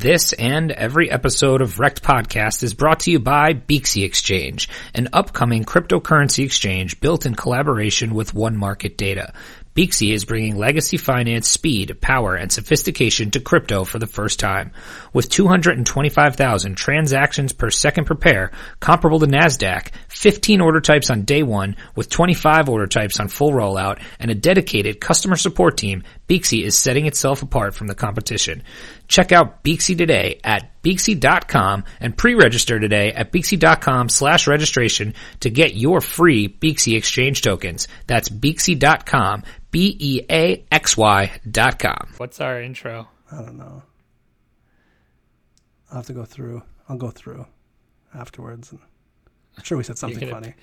This and every episode of Wrecked Podcast is brought to you by Beaxy Exchange, an upcoming cryptocurrency exchange built in collaboration with One Market Data. Beaxy is bringing legacy finance speed, power, and sophistication to crypto for the first time. With 225,000 transactions per second per pair, comparable to NASDAQ, 15 order types on day one, with 25 order types on full rollout, and a dedicated customer support team, Beaxy is setting itself apart from the competition. Check out Beaxy today at Beaxy.com and pre-register today at Beaxy.com slash registration to get your free Beaxy exchange tokens. That's Beaxy.com, B-E-A-X-Y dot com. What's our intro? I don't know. I'll have to go through. I'll go through afterwards. And I'm sure we said something gonna- funny.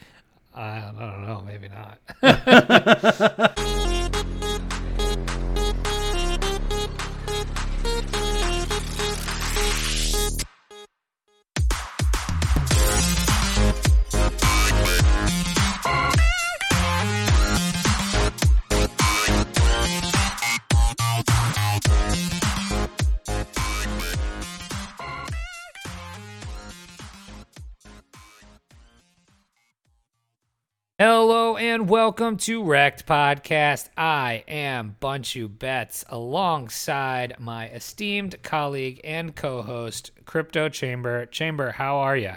I don't know, maybe not. and welcome to Wrecked Podcast. I am Bunchu Betts alongside my esteemed colleague and co-host Crypto Chamber. Chamber, how are you?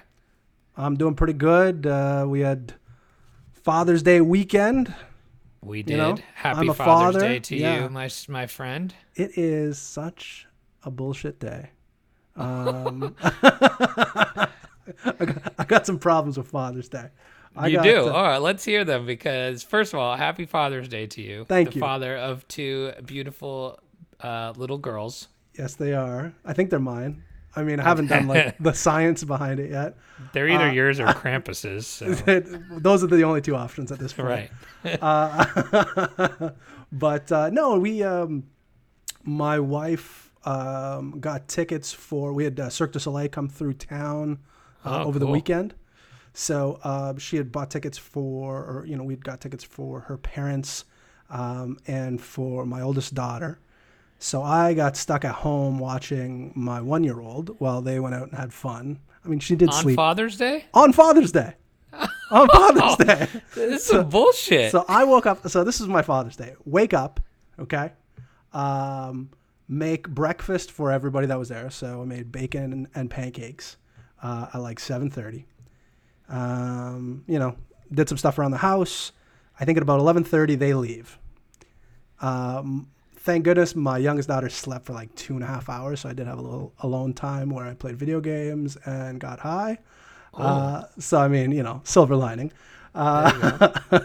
I'm doing pretty good. Uh, we had Father's Day weekend. We did. know, Happy Father's father. Day to Yeah. you, my my friend. It is such a bullshit day. Um, I, got, I got some problems with Father's Day. I you do. all right, let's hear them because first of all, happy Father's Day to you. Thank the you. father of two beautiful uh, little girls. yes, they are. I think they're mine. I mean, I haven't done like the science behind it yet. They're either Uh, yours or Krampus's. So. Those are the only two options at this point. right. Uh, but uh, no, we, um, my wife um, got tickets for, we had uh, Cirque du Soleil come through town uh, Oh, over the weekend. So uh, she had bought tickets for, or, you know, we'd got tickets for her parents um, and for my oldest daughter. So I got stuck at home watching my one year old while they went out and had fun. I mean, she did On sleep Father's Day? on Father's Day. on Father's Day. This is some bullshit. So I woke up. So this is my Father's Day. Wake up, okay. Um, make breakfast for everybody that was there. So I made bacon and, and pancakes uh, at like seven thirty. Um, you know, did some stuff around the house. I think at about eleven thirty they leave. Um, thank goodness my youngest daughter slept for like two and a half hours, so I did have a little alone time where I played video games and got high. Uh, so I mean, you know, silver lining. Uh,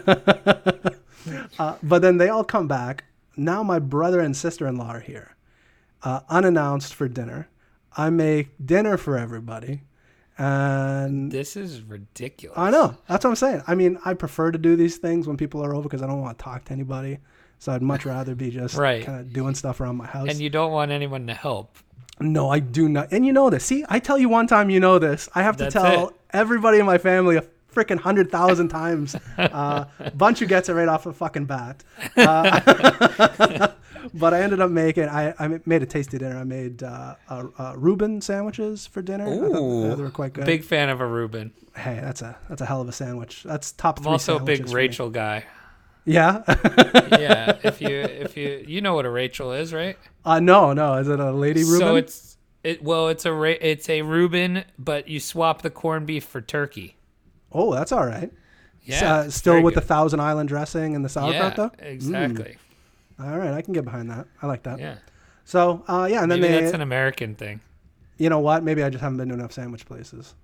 uh, but then they all come back. Now my brother and sister-in-law are here, uh, unannounced for dinner. I make dinner for everybody, and this is ridiculous. I know that's what I'm saying. I mean, I prefer to do these things when people are over because I don't want to talk to anybody. So I'd much rather be just Right. kind of doing stuff around my house. And you don't want anyone to help. No, I do not. And you know this. See, I tell you one time, you know this. I have to That's tell it. everybody in my family a freaking hundred thousand times. Uh, Bunchu gets it right off the fucking bat. Uh, but I ended up making. I, I made a tasty dinner. I made uh, uh, uh, Reuben sandwiches for dinner. Ooh, they were quite good. Big fan of a Reuben. Hey, that's a that's a hell of a sandwich. That's top I'm three. also a big sandwiches for me. Rachel guy. Yeah. Yeah, if you if you you know what a Rachel is, right? uh, no, no. Is it a lady Reuben? So it's it well, it's a Ra- it's a Reuben, but you swap the corned beef for turkey. oh, that's all right. Yeah, uh, still very with the. Thousand Island dressing and the sauerkraut, yeah, though. exactly. All right, I can get behind that. I like that. Yeah, So, uh, yeah, and then maybe they, that's an American thing. you know what? Maybe I just haven't been to enough sandwich places.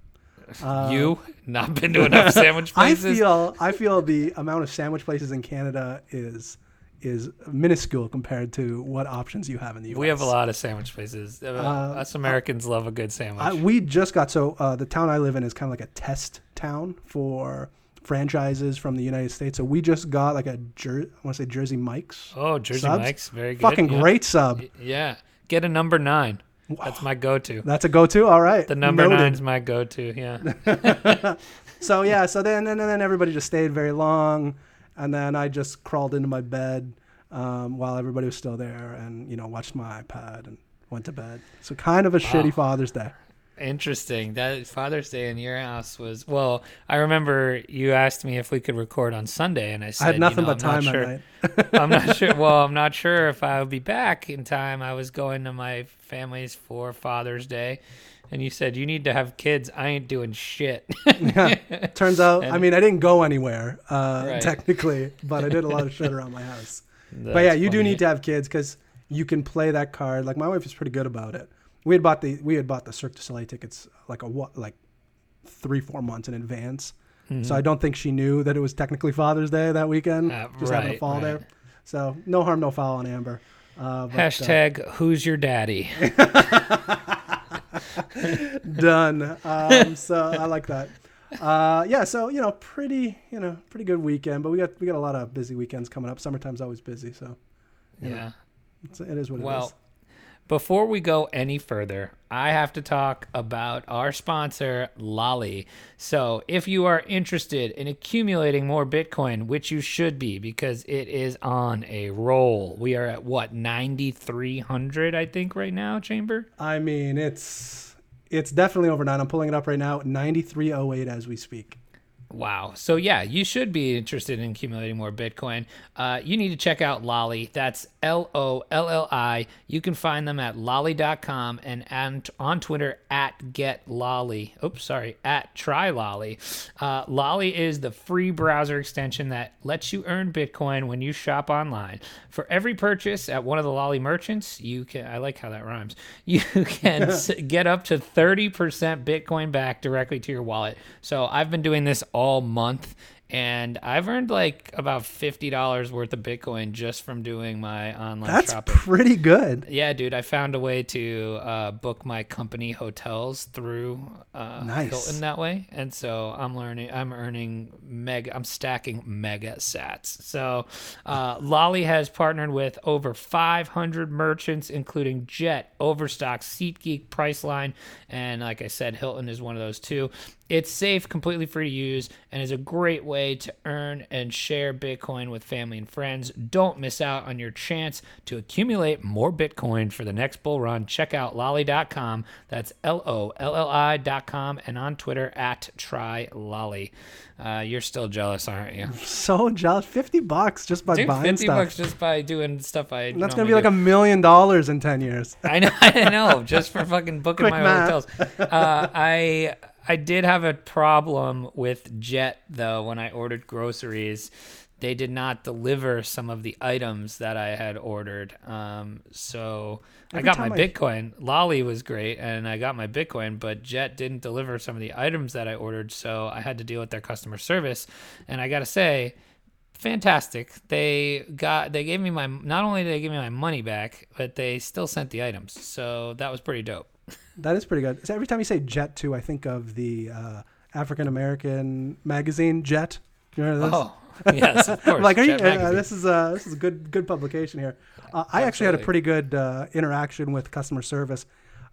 you not been to enough sandwich places. I feel, I feel the amount of sandwich places in Canada is is minuscule compared to what options you have in the U.S. we have a lot of sandwich places. Uh, us Americans love a good sandwich. I, we just got so uh, the town I live in is kind of like a test town for franchises from the United States. So we just got like a Jer- I want to say Jersey Mike's. oh, Jersey subs? Mike's, very good. Fucking yeah. great sub. Yeah, get a number nine. That's my go-to. That's a go-to. All right. The number Noted. nine's my go-to. Yeah. So yeah, so then and then everybody just stayed very long, and then I just crawled into my bed um, while everybody was still there, and you know watched my iPad and went to bed. So kind of a shitty Father's Day. Interesting. That Father's Day in your house was well. I remember you asked me if we could record on Sunday, and I said I had nothing you know, but I'm time not sure. I'm not sure. Well, I'm not sure if I would be back in time. I was going to my family's for Father's Day, and you said you need to have kids. I ain't doing shit. yeah. Turns out, I mean, I didn't go anywhere uh, Right. technically, but I did a lot of shit around my house. but yeah, you do need to have kids because you can play that card. Like my wife is pretty good about it. We had bought the we had bought the Cirque du Soleil tickets like a what like three four months in advance. So I don't think she knew that it was technically Father's Day that weekend. Mm-hmm. Uh, just having a fall right. there. So no harm, no foul on Amber. Uh, but, uh, Hashtag Who's your daddy? done. Um, so I like that. Uh, yeah, so you know, pretty you know, pretty good weekend. But we got we got a lot of busy weekends coming up. Summertime's always busy, so know, Yeah. it's, it is what it is. Before we go any further, I have to talk about our sponsor, Lolli. So, if you are interested in accumulating more Bitcoin, which you should be because it is on a roll, we are at what, 9,300, I think, right now, Chamber? I mean, it's it's definitely overnight. I'm pulling it up right now, 9308 as we speak. Wow. So yeah, you should be interested in accumulating more Bitcoin. Uh, you need to check out Lolli. That's L O L L I. You can find them at lolli.com and, on Twitter at get lolli. Oops, sorry, at try lolli. Uh, lolli is the free browser extension that lets you earn Bitcoin when you shop online. For every purchase at one of the Lolli merchants, you can. I like how that rhymes. You can get up to 30% Bitcoin back directly to your wallet. So I've been doing this all month and I've earned like about $50 worth of Bitcoin just from doing my online That's shopping. pretty good. yeah, dude, I found a way to uh, book my company hotels through uh, Nice. Hilton that way, and so I'm learning. I'm earning mega. I'm stacking mega sats. So, uh, Lolli has partnered with over 500 merchants, including Jet, Overstock, SeatGeek, Priceline, and like I said, Hilton is one of those too. It's safe, completely free to use, and is a great way to earn and share Bitcoin with family and friends. Don't miss out on your chance to accumulate more Bitcoin for the next bull run. Check out lolli.com. That's L O L L I.com and on Twitter at trylolli. Uh, you're still jealous, aren't you? So jealous. 50 bucks just by Dude, buying 50 stuff. bucks just by doing stuff I. That's gonna be like a million dollars in 10 years. I know, I know, just for fucking booking Quick my math. hotels. Uh, I I did have a problem with Jet though when I ordered groceries. They did not deliver some of the items that I had ordered. Um, so I got my I- Bitcoin. Lolli was great, and I got my Bitcoin, but Jet didn't deliver some of the items that I ordered. So I had to deal with their customer service. And I gotta say, fantastic. They got they gave me my not only did they give me my money back, but they still sent the items. So that was pretty dope. That is pretty good. So every time you say Jet, too, I think of the uh, African American magazine Jet. You remember this? Oh, yes, of course. Like, are you? Uh, this is uh, this is a good good publication here. Uh, I actually had a pretty good uh, interaction with customer service.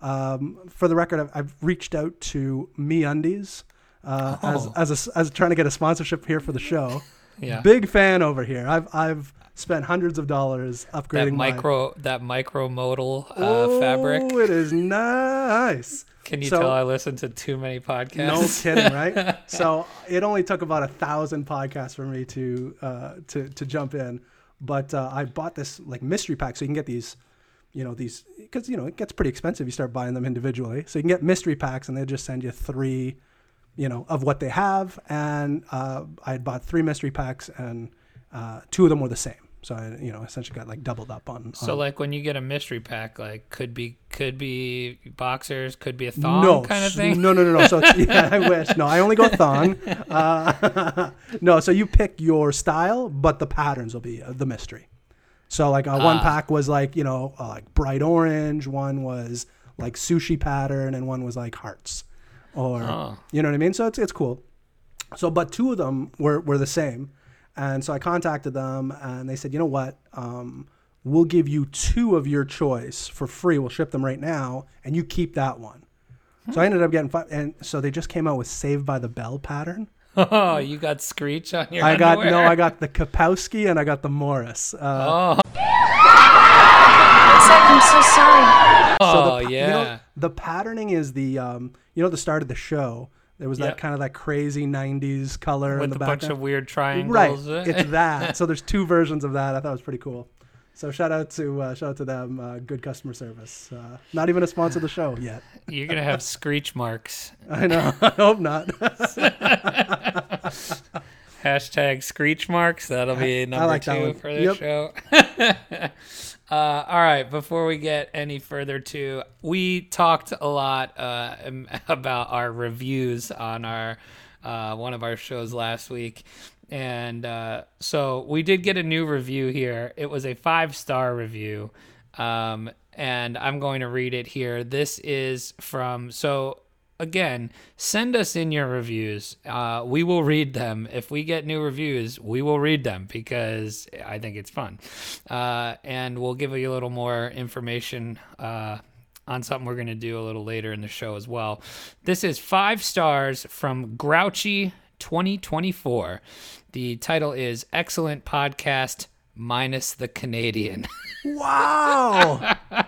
Um, for the record, I've, I've reached out to MeUndies uh, as Oh. as a, as trying to get a sponsorship here for the show. yeah. Big fan over here. I've I've spent hundreds of dollars upgrading that micro that micro modal uh, oh, fabric. It is nice. Can you so- tell I listened to too many podcasts? No kidding, right? so it only took about a thousand podcasts for me to uh, to to jump in, but uh, I bought this like mystery pack, so you can get these, you know, these because you know it gets pretty expensive. You start buying them individually, so you can get mystery packs, and they just send you three, you know, of what they have. And uh, I had bought three mystery packs, and uh, two of them were the same. So I, you know, essentially got like doubled up on. So like when you get a mystery pack, like could be could be boxers, could be a thong no, kind of thing. No, no, no, no. So it's, yeah, I wish. No, I only go thong. Uh, no, so you pick your style, but the patterns will be uh, the mystery. So like uh, one Ah. pack was like you know uh, like bright orange, one was like sushi pattern, and one was like hearts, or Oh. you know what I mean. So it's it's cool. So but two of them were were the same, and so I contacted them, and they said, you know what. Um, We'll give you two of your choice for free. We'll ship them right now, and you keep that one. So I ended up getting five, and so they just came out with Saved by the Bell pattern. Oh, you got Screech on your I got underwear? no, I got the Kapowski and I got the Morris. Uh, Oh, suck. I'm so sorry. Oh the, yeah. You know, the patterning is the um, you know, the start of the show. There was that kind of that crazy '90s color in with the a bunch background. of weird triangles. right, it's that. So there's two versions of that. I thought it was pretty cool. So shout out to uh, shout out to them. Uh, good customer service. Uh, not even a sponsor of the show yet. You're gonna have screech marks. I know. I hope not. Hashtag screech marks. That'll be number like two for the Yep. show. Uh, all right. Before we get any further to, we talked a lot uh, about our reviews on our uh, one of our shows last week. And uh, so we did get a new review here. It was a five star review. Um, and I'm going to read it here. This is from, so again, send us in your reviews. Uh, we will read them. If we get new reviews, we will read them because I think it's fun. Uh, and we'll give you a little more information uh, on something we're going to do a little later in the show as well. This is five stars from Grouchy 2024. The title is Excellent Podcast minus the Canadian. wow.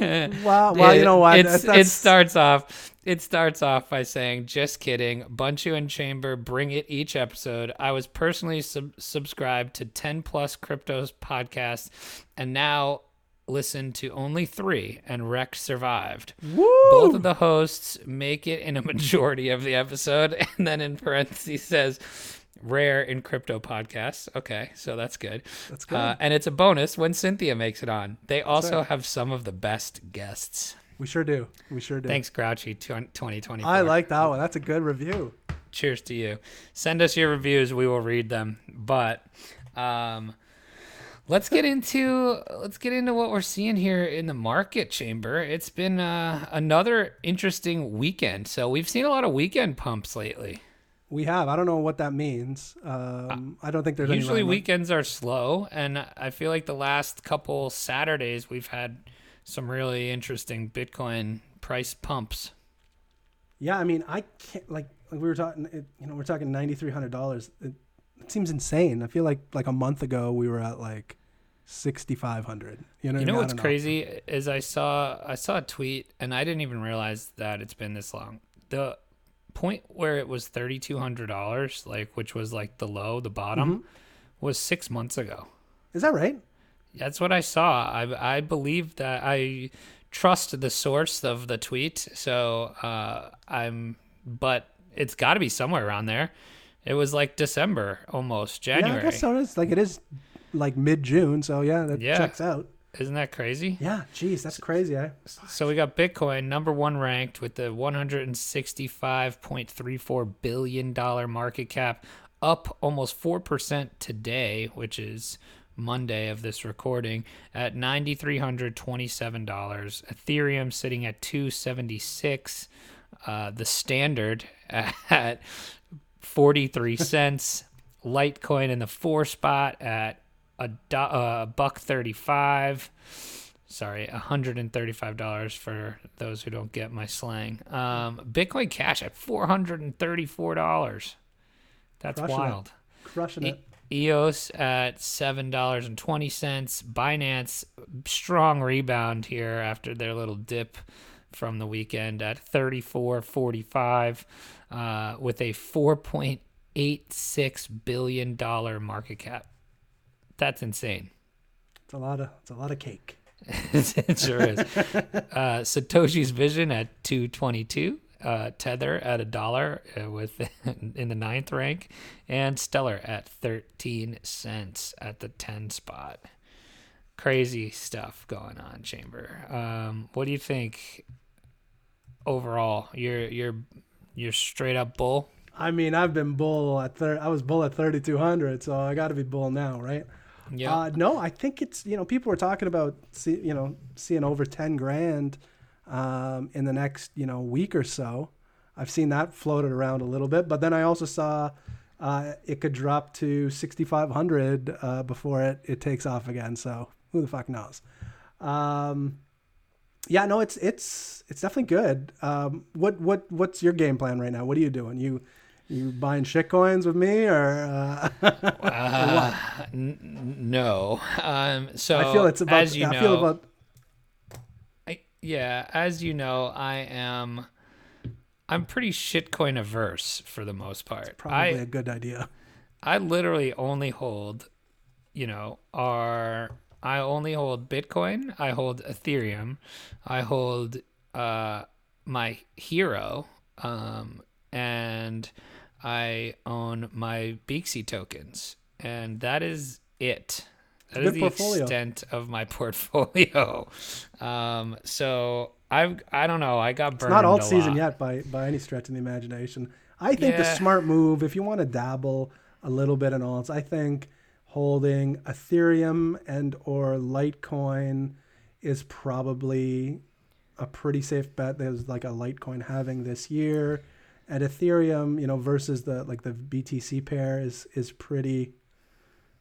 wow. Well, you know what? it's- That's- that's- it starts off. It starts off by saying, "Just kidding, Bunchu and Chamber bring it each episode. I was personally sub- subscribed to ten plus cryptos podcasts, and now listen to only three, and Rec survived. Both of the hosts make it in a majority of the episode, and then in parentheses says." Rare in crypto podcasts. Okay, so that's good. That's good. Uh, and it's a bonus when Cynthia makes it on. They also have some of the best guests. We sure do. We sure do. Thanks, Grouchy 2020. I like that one. That's a good review. Cheers to you. Send us your reviews. We will read them. But um, let's get into let's get into what we're seeing here in the market chamber. It's been uh, another interesting weekend. So we've seen a lot of weekend pumps lately. We have. I don't know what that means. Um, I don't think there's any Usually weekends are slow, and I feel like the last couple Saturdays we've had some really interesting Bitcoin price pumps. Yeah, I mean, I can't like, like we were talking. It, you know, we're talking ninety three hundred dollars. It, it seems insane. I feel like like a month ago we were at like sixty five hundred. You know, You know what's don't crazy is I saw I saw a tweet and I didn't even realize that it's been this long. The point where it was thirty two hundred dollars, like which was like the low, the bottom, Mm-hmm. was six months ago. Is that right? That's what I saw. I I believe that I trust the source of the tweet, so uh, I'm. But it's got to be somewhere around there. It was like December, almost January. Yeah, I guess so. It's like it is like mid June. So yeah, that Yeah. checks out. Isn't that crazy? Yeah, geez, that's crazy. Eh? So we got Bitcoin number one ranked with the 165.34 billion dollar market cap, up almost four percent today, which is Monday of this recording at ninety three hundred twenty seven dollars. Ethereum sitting at two seventy six. Uh, the standard at forty three cents. Litecoin in the four spot at a do- uh, buck thirty five sorry, $135 for those who don't get my slang. Um, Bitcoin Cash at $434. That's Crushing it. wild. Crushing E- it. EOS at $7.20. Binance, strong rebound here after their little dip from the weekend at 34.45 uh, with a 4.86 billion dollar market cap. That's insane. It's a lot of it's a lot of cake. it sure is. Uh, Satoshi's Vision at 222. Uh, Tether at a dollar uh, with in the ninth rank, and Stellar at 13 cents at the 10 spot. Crazy stuff going on, Chamber. Um, what do you think overall? You're you're you're straight up bull. I mean, I've been bull at thir- I was bull at thirty two hundred, so I got to be bull now, right? Yeah. Uh, no, I think it's you know people were talking about see, you know seeing over ten grand um, in the next you know week or so. I've seen that floated around a little bit, but then I also saw uh, it could drop to sixty five hundred uh, before it it takes off again. So who the fuck knows? Um, yeah, no, it's it's it's definitely good. Um, what what what's your game plan right now? What are you doing? You you buying shit coins with me or? Uh, Uh, n- no. Um, so I feel it's about. as you I know, feel about. Yeah, as you know, I am. I'm pretty shitcoin averse for the most part. Probably I a good idea. I literally only hold, you know, our I only hold Bitcoin. I hold Ethereum. I hold uh my hero, um, and I own my Beaxy tokens, and that is it. That is the portfolio. extent of my portfolio. Um, so I I don't know. I got burned. Not alt season lot. yet by by any stretch of the imagination. I think the smart move, if you want to dabble a little bit in alts, I think holding Ethereum and or Litecoin is probably a pretty safe bet. There's like a Litecoin halving this year, and Ethereum, you know, versus the like the BTC pair is is pretty,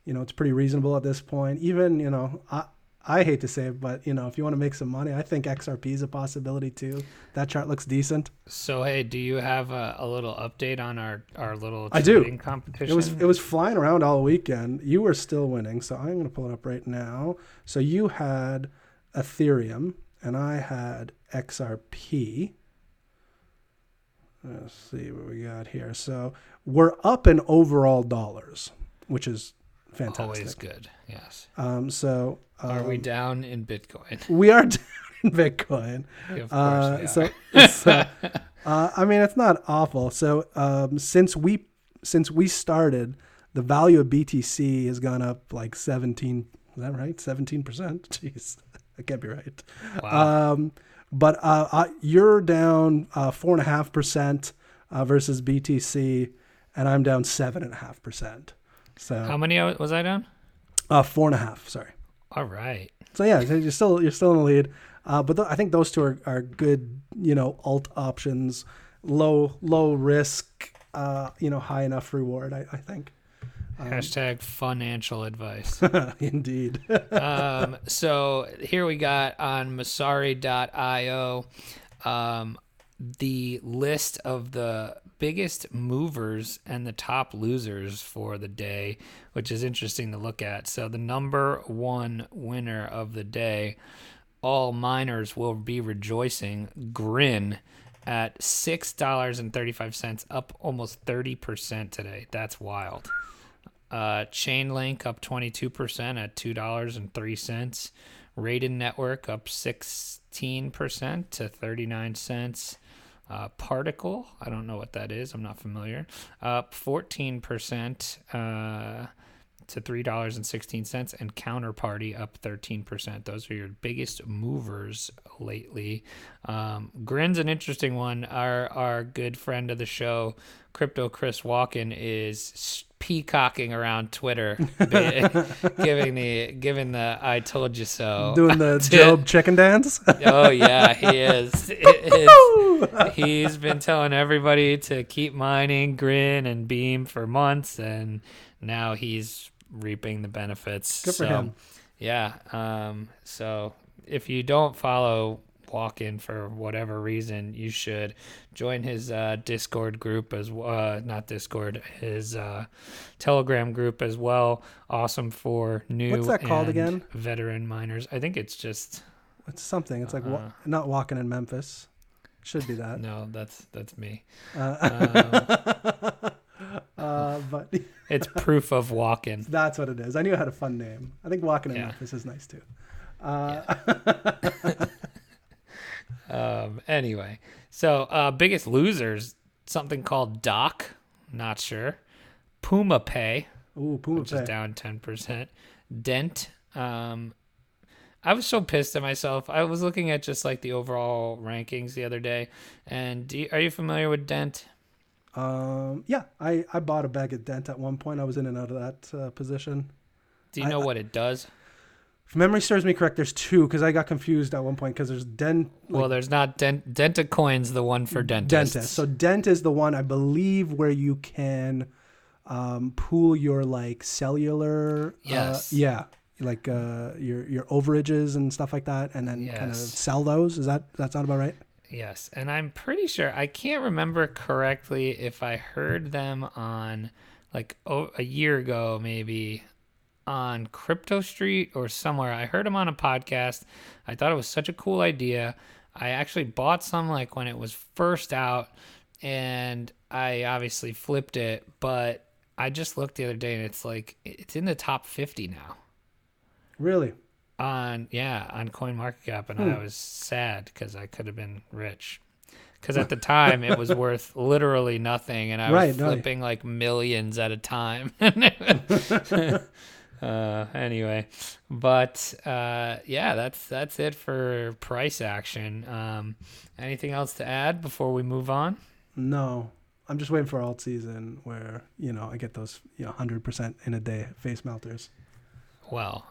you know, it's pretty reasonable at this point. Even you know, I I hate to say it, but you know, if you want to make some money, I think XRP is a possibility too. That chart looks decent. So hey, do you have a, a little update on our our little I do. trading competition? It was it was flying around all weekend. You were still winning, so I'm going to pull it up right now. So you had Ethereum and I had XRP. Let's see what we got here. So we're up in overall dollars, which is fantastic. always good. Yes. Um, so Are we um, down in Bitcoin? we are down in Bitcoin. of course Uh, so, so uh, I mean, it's not awful. So um, since we since we started, the value of BTC has gone up like seventeen. Is that right? Seventeen percent. Jeez, that can't be right. Wow. Um, but uh, uh, you're down uh, four and a half percent uh, versus BTC, and I'm down seven and a half percent. So How many was I down? uh, four and a half. Sorry. All right. So yeah, so you're still you're still in the lead, uh, but th- I think those two are, are good. You know, alt options, low low risk, uh, you know, high enough reward. I, I think. Um, Hashtag financial advice. Indeed. um, so here we got on Messari.io um, the list of the biggest movers and the top losers for the day, which is interesting to look at. So the number one winner of the day, all miners will be rejoicing. Grin at six dollars and thirty-five cents, up almost thirty percent today. That's wild. Uh, Chainlink up 22% at $2.03. Raiden Network up 16% to 39 cents. Uh, Particle, I don't know what that is. I'm not familiar. Up 14% uh, to $3.16. And Counterparty up 13%. Those are your biggest movers lately. Um, Grin's an interesting one. Our, our good friend of the show, Crypto Chris Walken, is peacocking around Twitter, giving the giving the "I told you so." Doing the to- Job chicken dance. Oh yeah, he is. It's- he's been telling everybody to keep mining Grin and Beam for months, and now he's reaping the benefits. Good for So, him. Yeah. Um. So if you don't follow Walken for whatever reason, you should join his uh, Discord group as well. Uh, not Discord, his uh, Telegram group as well. Awesome for new. What's that called again? Veteran miners. I think it's just it's something. It's like wa- Uh-huh. not walking in Memphis. Should be that. no. That's that's me. Uh, uh, but It's proof of walking. that's what it is. I knew it had a fun name. I think walking in Yeah. Memphis is nice too. Uh, Um, anyway, so uh, biggest losers, something called Doc, not sure. PumaPay, Ooh, Puma which is Pay. down ten percent. Dent. Um, I was so pissed at myself. I was looking at just like the overall rankings the other day, and do you, are you familiar with Dent? Um, yeah, I, I bought a bag of Dent at one point. I was in and out of that uh, position. Do you I- know what it does? If memory serves me correct, there's two because I got confused at one point because there's Dent. well, there's not Dent. Dentacoin's the one for dentists. Dentist. So Dent is the one I believe where you can um, pool your like cellular. Yes. Uh, yeah. Like uh, your your overages and stuff like that, and then kind of sell those. Is that that sound about right? Yes, and I'm pretty sure I can't remember correctly if I heard them on like oh, a year ago maybe on Crypto Street or somewhere. I heard him on a podcast. I thought it was such a cool idea. I actually bought some like when it was first out and I obviously flipped it, but I just looked the other day and it's like it's in the top 50 now Really? on yeah on coin market cap and Hmm. i was sad because i could have been rich because at the time it was worth literally nothing and i was Right, no. flipping like millions at a time uh anyway but uh yeah that's that's it for price action um anything else to add before we move on No. I'm just waiting for alt season where, you know, I get those, you know, 100% in a day face melters. well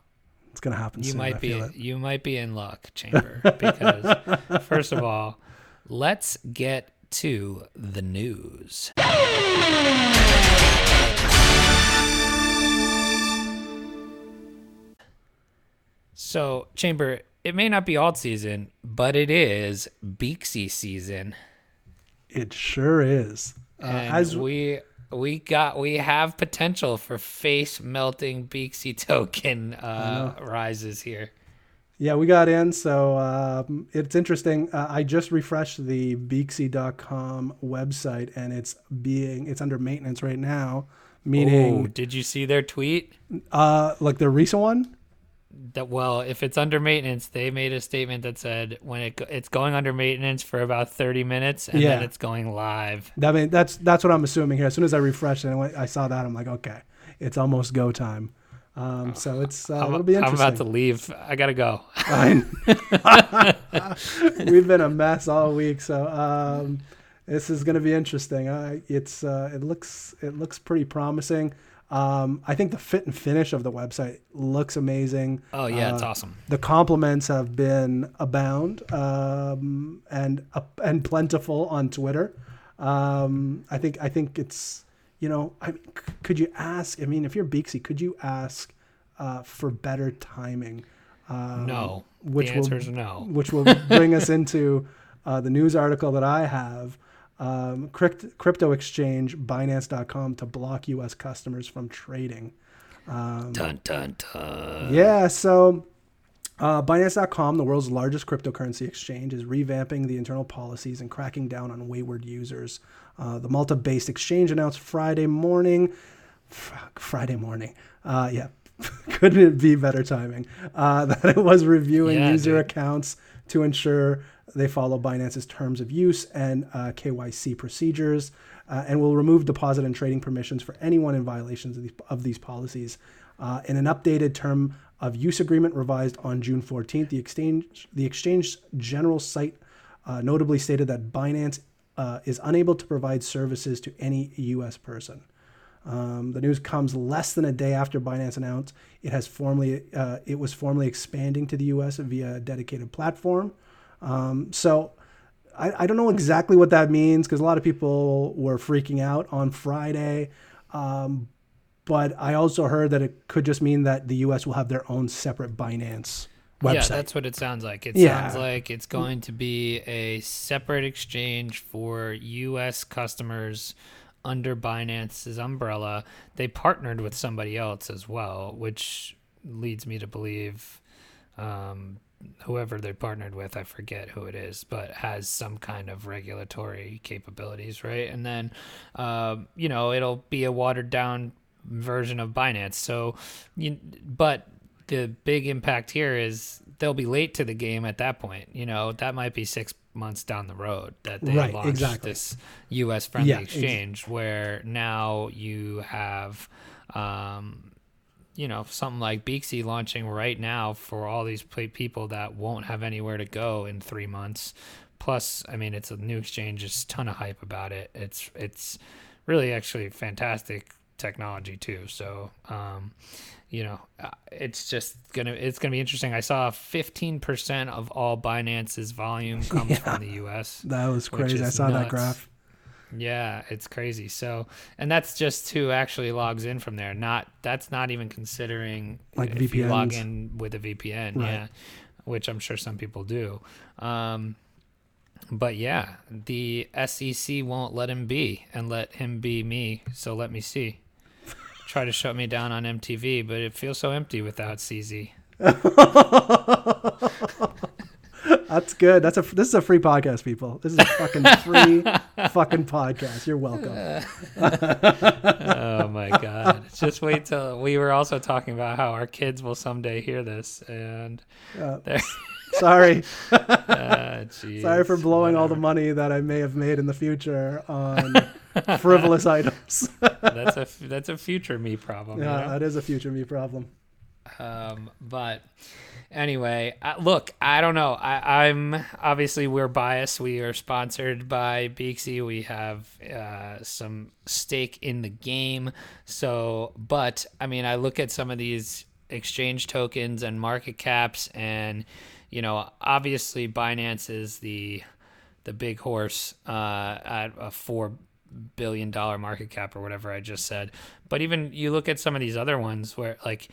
It's going to happen you soon. might be you might be in luck chamber because first of all let's get to the news so chamber it may not be alt season but it is beaxy season It sure is. Uh, as we we got we have potential for face melting beaxy token uh rises here Yeah, we got in, so um, it's interesting. Uh, I just refreshed the Beaxy.com website, and it's being it's under maintenance right now. Oh, Meaning, did you see their tweet? uh, like the recent one. That well, if it's under maintenance, they made a statement that said when it it's going under maintenance for about thirty minutes, and then it's going live. That mean that's that's what I'm assuming here. As soon as I refreshed it, and I saw that, I'm like, okay, it's almost go time. Um, so it's uh, it'll be interesting. I'm about to leave. I gotta go. We've been a mess all week, so um, this is going to be interesting. Uh, it's uh, it looks it looks pretty promising. Um, I think the fit and finish of the website looks amazing. Oh yeah, it's Uh, awesome. The compliments have been abound um, and uh, and plentiful on Twitter. Um, I think I think it's you know I, could you ask? I mean, if you're Beaxy, could you ask uh, for better timing? Um, No, which the will answer is no. which will bring us into uh, the news article that I have. Um, crypt, crypto exchange Binance.com to block U.S. customers from trading. Dun dun dun. Yeah, so uh, Binance.com, the world's largest cryptocurrency exchange, is revamping the internal policies and cracking down on wayward users. Uh, the Malta based exchange announced Friday morning, fuck, Friday morning, uh, yeah, couldn't it be better timing, uh, that it was reviewing Yeah, user dude. accounts to ensure they follow Binance's terms of use and uh, KYC procedures, uh, and will remove deposit and trading permissions for anyone in violations of these, of these policies. Uh, in an updated term of use agreement revised on June 14th, the exchange the exchange general site uh, notably stated that Binance uh, is unable to provide services to any U.S. person. Um, the news comes less than a day after Binance announced it has formally uh, it was formally expanding to the U.S. via a dedicated platform. Um, so I, I don't know exactly what that means because a lot of people were freaking out on Friday. Um, but I also heard that it could just mean that the U.S. will have their own separate Binance website. Yeah, that's what it sounds like. It Yeah. sounds like it's going to be a separate exchange for U.S. customers under Binance's umbrella. They partnered with somebody else as well, which leads me to believe um, whoever they partnered with, I forget who it is, but has some kind of regulatory capabilities, right? And then, um, you know, it'll be a watered down version of Binance. So, you, but the big impact here is they'll be late to the game at that point. You know, that might be six months down the road that they Right, launch exactly. this U.S. friendly Yeah, ex- exchange, where now you have. Um, you know, something like Beaxy launching right now for all these people that won't have anywhere to go in three months. Plus, I mean, it's a new exchange. There's a ton of hype about it. It's it's really actually fantastic technology too. So, um, you know, uh, it's just gonna it's gonna be interesting. I saw 15% of all Binance's volume comes from the U.S. That was crazy. I saw that graph. Yeah, it's crazy. So, and that's just who actually logs in from there. Not that's not even considering Like if you log VPNs. in with a VPN. Right. Yeah, which I'm sure some people do. Um, but yeah, the SEC won't let him be and let him be me. So let me see. Try to shut me down on MTV, but it feels so empty without CZ. That's good. That's a this is a free podcast, people. This is a fucking free fucking podcast. You're welcome. oh my god! Just wait till we were also talking about how our kids will someday hear this, and Uh, sorry, uh, sorry for blowing all the money that I may have made in the future on frivolous items. That's a that's a future me problem. you yeah, know? that is a future me problem. Um, but anyway, uh, look, I don't know. I, I'm obviously we're biased. We are sponsored by Beaxy. We have uh, some stake in the game. So, but I mean, I look at some of these exchange tokens and market caps, and you know, obviously Binance is the the big horse uh, at a four billion dollar market cap or whatever I just said. But even you look at some of these other ones where like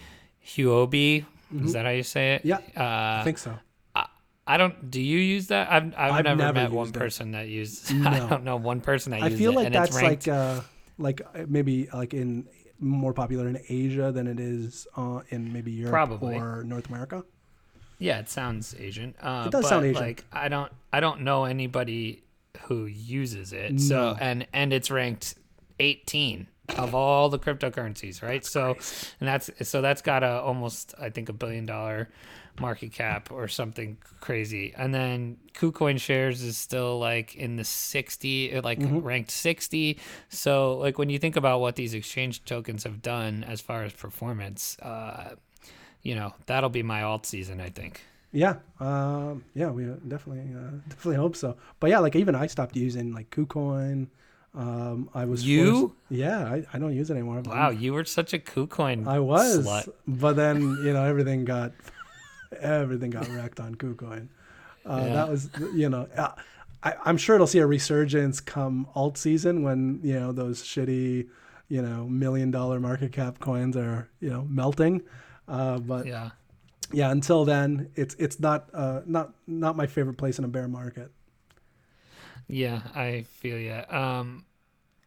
Huobi, is that how you say it? Yeah, Uh, I think so. I don't. Do you use that? I've I've, I've never, never met one it. person that used. I don't know one person that I feel it, like that's like uh, like uh, maybe like in more popular in Asia than it is uh, in maybe Europe Probably. or North America. yeah, it sounds Asian. Uh, It does but, sound Asian. Like I don't I don't know anybody who uses it. So and and it's ranked 18 of all the cryptocurrencies, right? so and that's so that's got a almost I think a billion dollar market cap or something crazy. And then KuCoin shares is still like in the 60 like Mm-hmm. ranked 60. So like when you think about what these exchange tokens have done as far as performance, uh you know, that'll be my alt season, I think. Yeah, um, yeah, we uh, definitely uh, definitely hope so. But yeah, like even I stopped using like KuCoin. Um, I was You? forced- yeah, I, I don't use it anymore. Wow, you were such a KuCoin I was, slut. but then you know everything got everything got wrecked on KuCoin. Uh, Yeah. That was you know uh, I, I'm sure it'll see a resurgence come alt season when you know those shitty you know million dollar market cap coins are you know melting. Uh, but yeah. Yeah. until then, it's it's not uh, not not my favorite place in a bear market. Yeah, I feel yeah. Um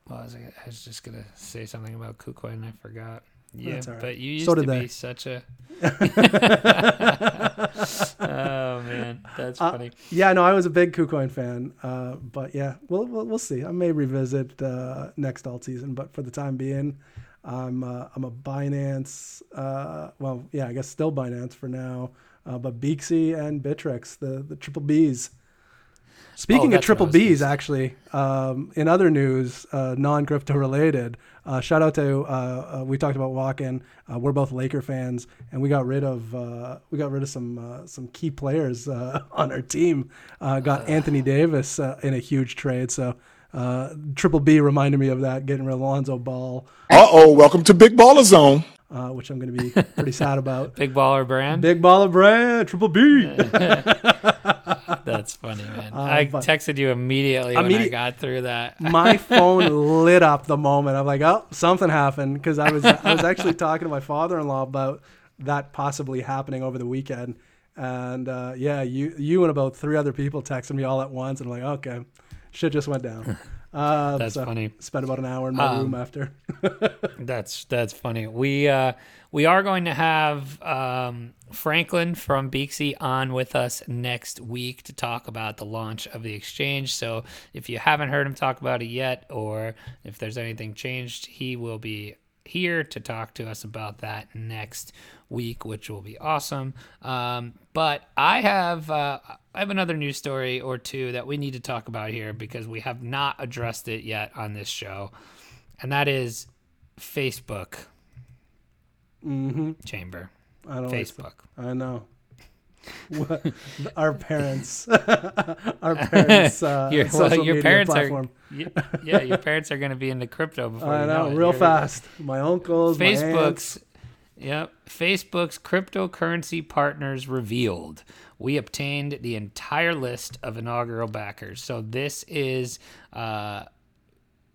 what was I, I was just gonna say something about KuCoin and I forgot. Yeah, right. but you used So to did be such a Oh man, that's Uh, funny. Yeah, no, I was a big KuCoin fan, uh, but yeah, we'll, we'll we'll see. I may revisit uh, next alt season, but for the time being, I'm uh, I'm a Binance. Uh, well, yeah, I guess still Binance for now, uh, but Beaxy and Bittrex, the the triple Bs. Speaking of what I triple Bs, actually, um, in other news, uh, non crypto related, uh, shout out to uh, uh, we talked about Walken. Uh, we're both Laker fans, and we got rid of uh, we got rid of some uh, some key players uh, on our team. Uh, got Anthony Davis uh, in a huge trade, so uh, triple B reminded me of that, getting rid of Lonzo Ball, Uh oh, welcome to Big Baller Zone. uh, which I'm going to be pretty sad about. Big baller brand. Big baller brand, triple B. That's funny, man. Uh, I texted you immediately when I got through that. my phone lit up the moment. I'm like, oh, something happened because I was I was actually talking to my father-in-law about that possibly happening over the weekend, and uh, yeah, you you and about three other people texted me all at once, and I'm like, okay, shit just went down. Uh, That's so funny. Spent about an hour in my Um, room after. That's that's funny. We uh we are going to have um Franklin from Beaxy on with us next week to talk about the launch of the exchange. So if you haven't heard him talk about it yet or if there's anything changed, he will be here to talk to us about that next week, which will be awesome. Um, but I have uh, I have another news story or two that we need to talk about here because we have not addressed it yet on this show, and that is Facebook hmm chamber. I don't. Facebook. I know. What- our parents, our parents, uh, your, well, your parents platform. are yeah, your parents are going to be into crypto before I you know, know, it. real fast. My uncles. Facebook's Yep. Facebook's cryptocurrency partners revealed. We obtained the entire list of inaugural backers. So this is uh,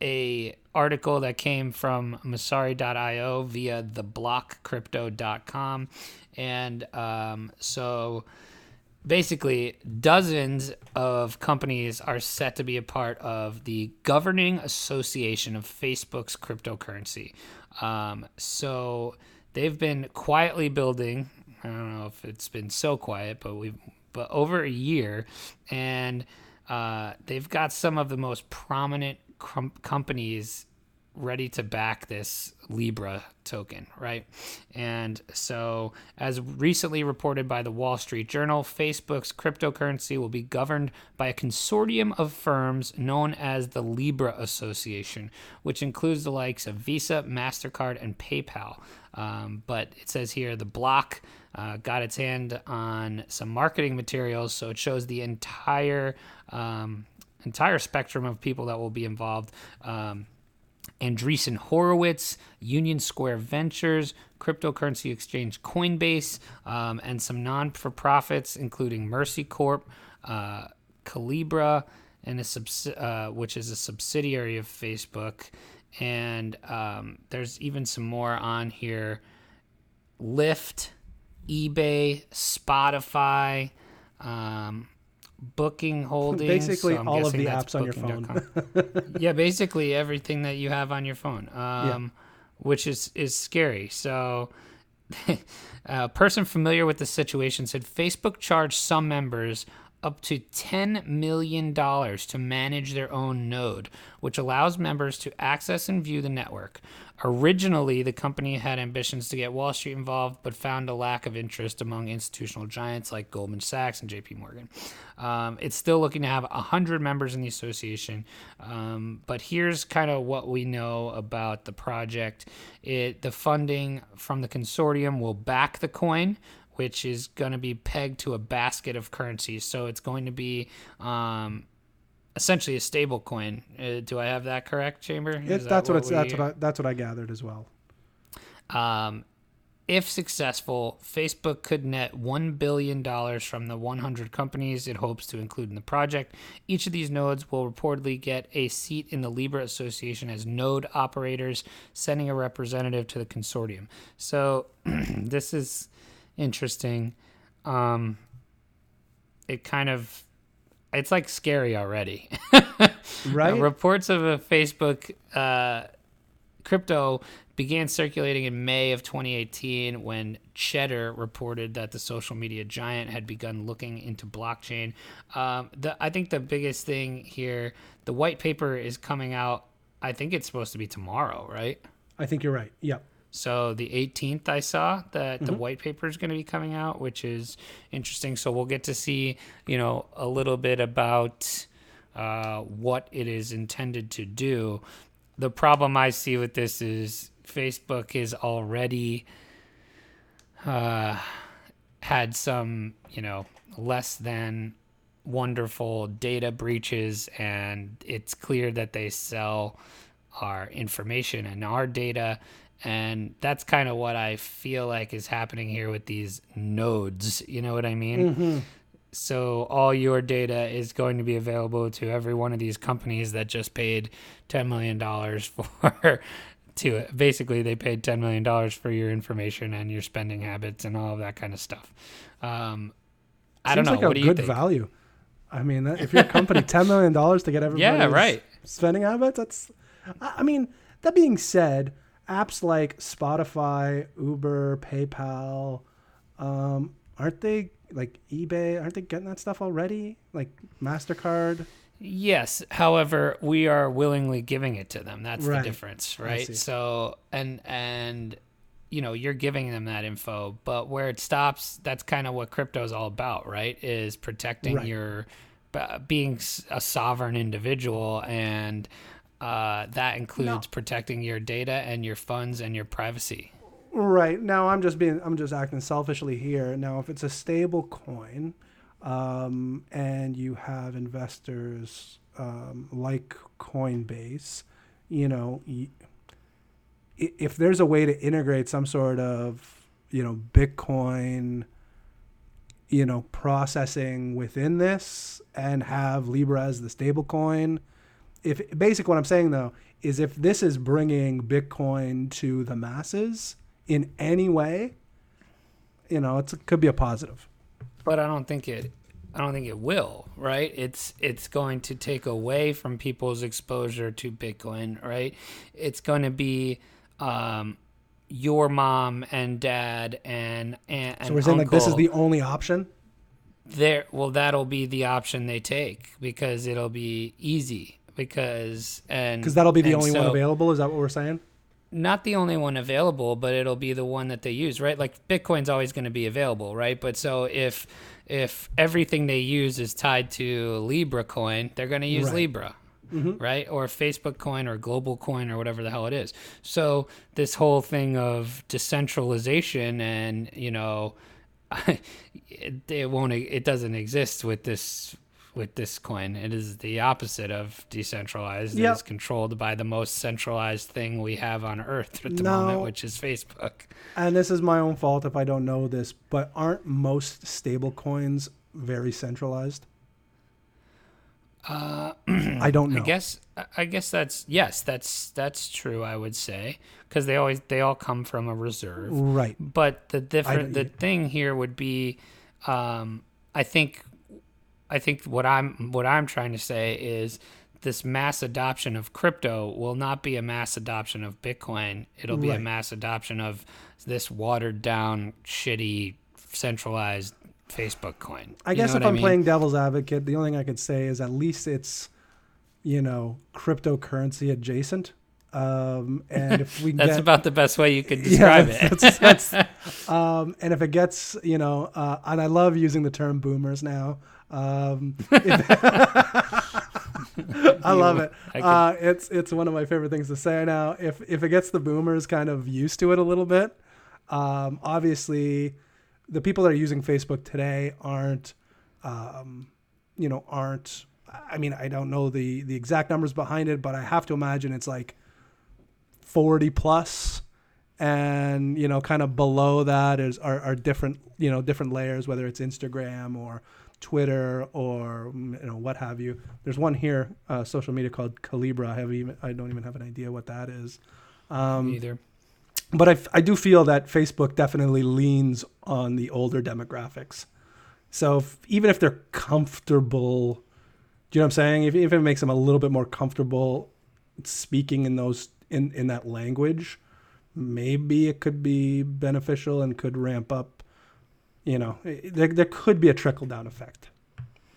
a article that came from Messari.io via theblockcrypto.com. And um, so basically dozens of companies are set to be a part of the governing association of Facebook's cryptocurrency. Um, so they've been quietly building. I don't know if it's been so quiet, but we've but over a year, and uh, they've got some of the most prominent com- companies ready to back this Libra token, right? And so, as recently reported by the Wall Street Journal, Facebook's cryptocurrency will be governed by a consortium of firms known as the Libra Association, which includes the likes of Visa, MasterCard, and PayPal. Um, but it says here the block uh, got its hand on some marketing materials, so it shows the entire. Um, entire spectrum of people that will be involved. Um, Andreessen Horowitz, Union Square Ventures, cryptocurrency exchange Coinbase, um, and some non for profits, including Mercy Corps, uh, Calibra, and a subs- uh, which is a subsidiary of Facebook. And um, there's even some more on here Lyft, eBay, Spotify. Um, Booking Holdings. Basically, so all of the apps on your phone. Yeah, basically everything that you have on your phone, um, which is is scary. So, a person familiar with the situation said Facebook charged some members up to $10 million to manage their own node, which allows members to access and view the network. Originally, the company had ambitions to get Wall Street involved, but found a lack of interest among institutional giants like Goldman Sachs and JP Morgan. Um, it's still looking to have 100 members in the association, um, but here's kind of what we know about the project. It, the funding from the consortium will back the coin, which is going to be pegged to a basket of currencies. So it's going to be um, essentially a stable coin. Uh, do I have that correct, Chamber? It, that that's what, it's. That's what I, that's what I gathered as well. um, if successful, Facebook could net $1 billion from the 100 companies it hopes to include in the project. Each of these nodes will reportedly get a seat in the Libra Association as node operators, sending a representative to the consortium. So, this is interesting. Um, it kind of. It's like scary already. Right? Uh, reports of a Facebook uh, crypto began circulating in May of 2018 when Cheddar reported that the social media giant had begun looking into blockchain. Um, the, I think the biggest thing here, the white paper is coming out. I think it's supposed to be tomorrow, right? I think you're right. Yep. So the 18th, I saw that the white paper is going to be coming out, which is interesting. So we'll get to see, you know, a little bit about uh, what it is intended to do. The problem I see with this is Facebook is already uh, had some, you know, less than wonderful data breaches, and it's clear that they sell our information and our data. And that's kind of what I feel like is happening here with these nodes. You know what I mean? So all your data is going to be available to every one of these companies that just paid ten million dollars for to basically they paid ten million dollars for your information and your spending habits and all of that kind of stuff. Um, I don't Seems know. like a what do you good think? value. I mean, if your company ten million dollars to get everybody Yeah, right. spending habits, that's. I mean, that being said, apps like Spotify, Uber, PayPal, um, aren't they like eBay? Aren't they getting that stuff already? Like Mastercard. Yes. However, we are willingly giving it to them. That's Right. the difference, right? So, and and you know, you're giving them that info, but where it stops, that's kind of what crypto is all about, right? Is protecting Right. your being a sovereign individual and uh, that includes protecting your data and your funds and your privacy. Right now, I'm just being I'm just acting selfishly here. Now, if it's a stable coin, um, and you have investors um, like Coinbase, you know, y- if there's a way to integrate some sort of you know Bitcoin, you know, processing within this and have Libra as the stable coin. If basically what I'm saying though is if this is bringing Bitcoin to the masses in any way, you know, it could be a positive. but I don't think it. I don't think it will. Right? It's it's going to take away from people's exposure to Bitcoin. Right? It's going to be um, your mom and dad and and, and So we're saying like this is the only option. there well that'll be the option they take because it'll be easy because and Because that'll be the only one available. Is that what we're saying? not the only one available but it'll be the one that they use right like bitcoin's always going to be available right but so if if everything they use is tied to libra coin they're going to use Right. libra mm-hmm. right or facebook coin or global coin or whatever the hell it is so this whole thing of decentralization and you know it, it won't it doesn't exist with this with this coin it is the opposite of decentralized Yep. it's controlled by the most centralized thing we have on earth at the No. moment which is facebook And this is my own fault if I don't know this, but aren't most stable coins very centralized? uh I don't know. i guess i guess that's yes that's that's true i would say because they always they all come from a reserve Right. but the different the thing here would be um i think i think what i'm what i'm trying to say is this mass adoption of crypto will not be a mass adoption of bitcoin it'll be a mass adoption of this watered down shitty centralized facebook coin I You guess if I'm mean? playing devil's advocate, the only thing I could say is at least it's, you know, cryptocurrency adjacent. Um, and if we that's get, about the best way you could describe yeah, it that's- that's- um, and if it gets, you know, uh, and I love using the term boomers now. Um, if- I love it. Uh, it's it's one of my favorite things to say now. If if it gets the boomers kind of used to it a little bit, um, obviously, the people that are using Facebook today aren't, um, you know, aren't. I mean, I don't know the the exact numbers behind it, but I have to imagine it's like forty plus, and you know, kind of below that is are, are different, you know, different layers, whether it's Instagram or Twitter or mm, you know what have you. There's one here, uh, social media called Calibra. I have even I don't even have an idea what that is. Um, either but I, f- I do feel that Facebook definitely leans on the older demographics. So if, even if they're comfortable, do you know what I'm saying? If, if it makes them a little bit more comfortable speaking in those in, in that language, maybe it could be beneficial and could ramp up. You know, there, there could be a trickle down effect,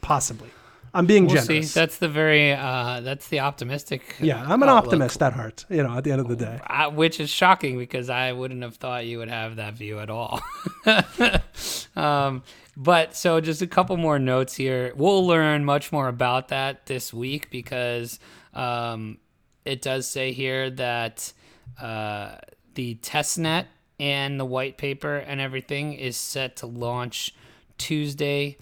possibly. I'm being we'll generous. see that's the very uh that's the optimistic yeah, I'm an outlook. optimist at heart. You know, at the end of the day. I, which is shocking because I wouldn't have thought you would have that view at all. um, but so just a couple more notes here. We'll learn much more about that this week because um, it does say here that uh, the testnet and the white paper and everything is set to launch Tuesday,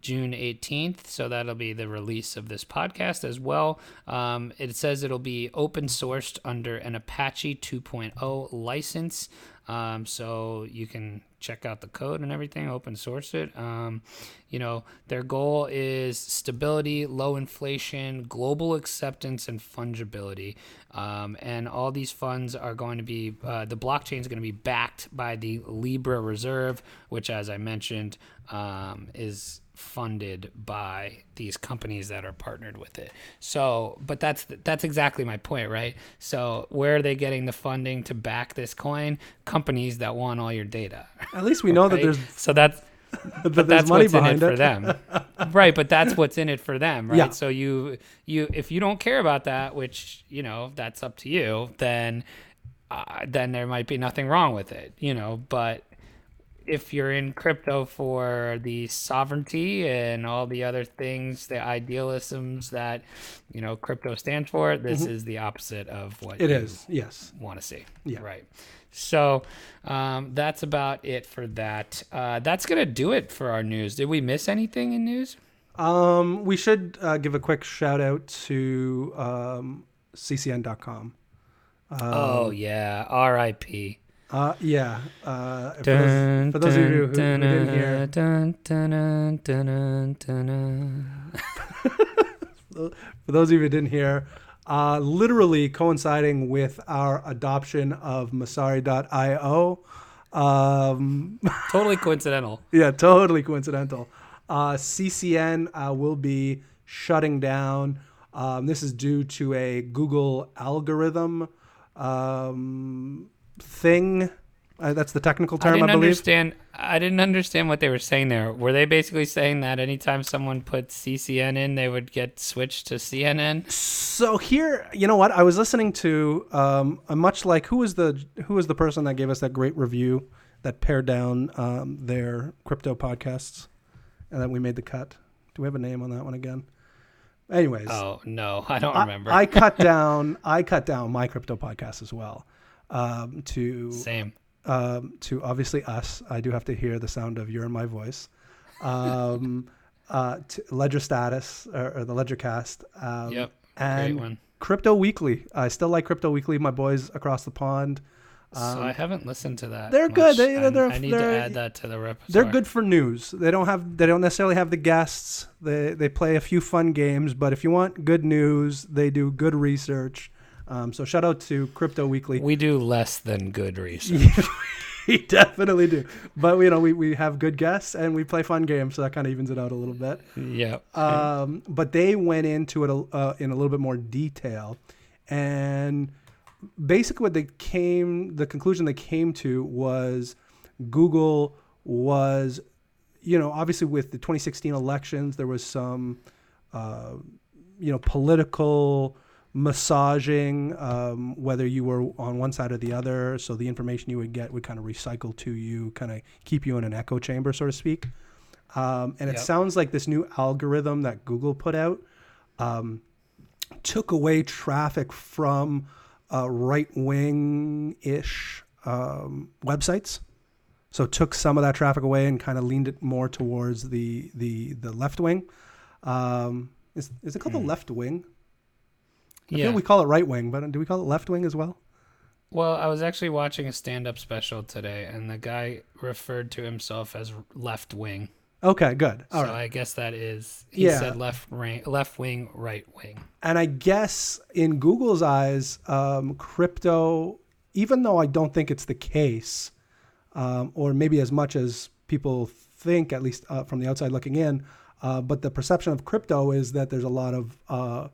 June 18th. So that'll be the release of this podcast as well. Um, it says it'll be open sourced under an Apache 2.0 license. Um, so you can check out the code and everything, open source it. Um, you know, their goal is stability, low inflation, global acceptance, and fungibility. Um, and all these funds are going to be, uh, the blockchain is going to be backed by the Libra Reserve, which, as I mentioned, um, is funded by these companies that are partnered with it. So, but that's that's exactly my point, right? So, where are they getting the funding to back this coin? Companies that want all your data. At least we know that there's so that's that but that's money what's in it behind for them, right? But that's what's in it for them, right? Yeah. So you you if you don't care about that, which you know that's up to you, then uh, then there might be nothing wrong with it, you know. But if you're in crypto for the sovereignty and all the other things, the idealisms that you know crypto stands for, this is the opposite of what Mm-hmm. It you is, yes. want to see. Yeah. Right. So um, that's about it for that. Uh, that's gonna do it for our news. Did we miss anything in news? Um, we should uh, give a quick shout out to um, ccn.com. Um, oh yeah, R.I.P. Uh, yeah. Uh, for, those, for those of you who, who didn't hear, Dun, dun, dun, dun, dun, dun, dun. for those of you who didn't hear, uh, literally coinciding with our adoption of Messari.io, Um, Totally coincidental. yeah, totally coincidental. Uh, CCN uh, will be shutting down. Um, this is due to a Google algorithm um, thing. Uh, that's the technical term, I, didn't believe. understand. I didn't understand what they were saying there. Were they basically saying that anytime someone put CCN in, they would get switched to CNN? So here, you know what? I was listening to um, a much like who was the who was the person that gave us that great review that pared down um, their crypto podcasts, and then we made the cut. Do we have a name on that one again? Anyways, Oh no, I don't I- remember. I, cut down I cut down my crypto podcast as well um, to Same. um, to obviously us. I do have to hear the sound of your and my voice. Um, uh, to Ledger Status or, or the Ledger Cast. Um, Yep. And Great one. Crypto Weekly. I still like Crypto Weekly. My boys across the pond. so I haven't listened to that. um, they're much. good. They- I- they're- I need to they're- add that to the repertoire. They're good for news. They don't have. They don't necessarily have the guests. They they play a few fun games. But if you want good news, they do good research. Um, so shout out to Crypto Weekly. We do less than good research. we definitely do. But you know, we, we have good guests and we play fun games, so that kind of evens it out a little bit. Yeah. Um, but they went into it a- uh, in a little bit more detail, and basically what they came, the conclusion they came to was Google was, you know, obviously with the 2016 elections, there was some, uh, you know, political massaging, um, whether you were on one side or the other. So the information you would get would kind of recycle to you, kind of keep you in an echo chamber, so to speak. Um, and it Yep. sounds like this new algorithm that Google put out um, took away traffic from uh, right wing ish um, websites. So took some of that traffic away and kind of leaned it more towards the the the left wing. Um, is is it called the left wing? I Yeah. we call it right wing, but do we call it left wing as well? Well, I was actually watching a stand-up special today, and the guy referred to himself as left wing. Okay, good. All so right. I guess that is he Yeah. said left wing, left wing, right wing. And I guess in Google's eyes, um, crypto, even though I don't think it's the case, um, or maybe as much as people think, at least uh, from the outside looking in, uh, but the perception of crypto is that there's a lot of uh,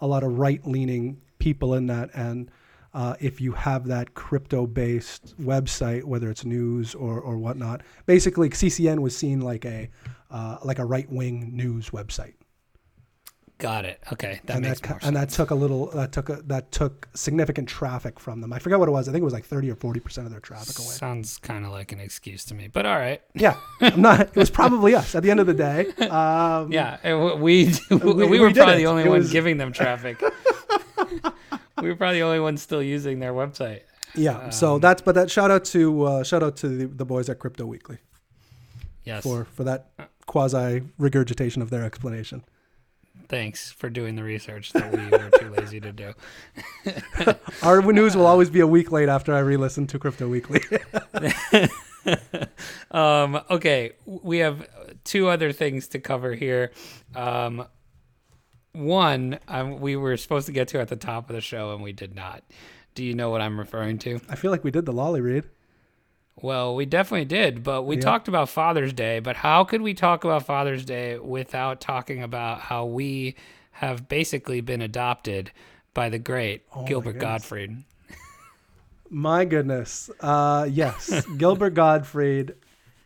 a lot of right-leaning people in that, and uh, if you have that crypto-based website, whether it's news or, or whatnot, basically CCN was seen like a uh, like a right-wing news website Got it. Okay, that and makes that more and that took a little that took a, that took significant traffic from them. I forget what it was. I think it was like thirty or forty percent of their traffic away. Sounds kind of like an excuse to me, but all right. Yeah, I'm not. It was probably us at the end of the day. Um, Yeah, we we, We- we we were did probably it. the only It one was- giving them traffic. we were probably the only ones still using their website. yeah. So that's but that shout out to uh, shout out to the, the boys at Crypto Weekly Yes. for for that quasi regurgitation of their explanation. Thanks for doing the research that we were too lazy to do. Our news will always be a week late after I re-listen to Crypto Weekly. Um, okay, we have two other things to cover here. Um, one, um, we were supposed to get to at the top of the show, and we did not. Do you know what I'm referring to? I feel like we did the Lolli read. Well, we definitely did, but we Yeah. talked about Father's Day. But how could we talk about Father's Day without talking about how we have basically been adopted by the great Oh Gilbert goodness. Gottfried? My goodness. Uh, yes, Gilbert Gottfried,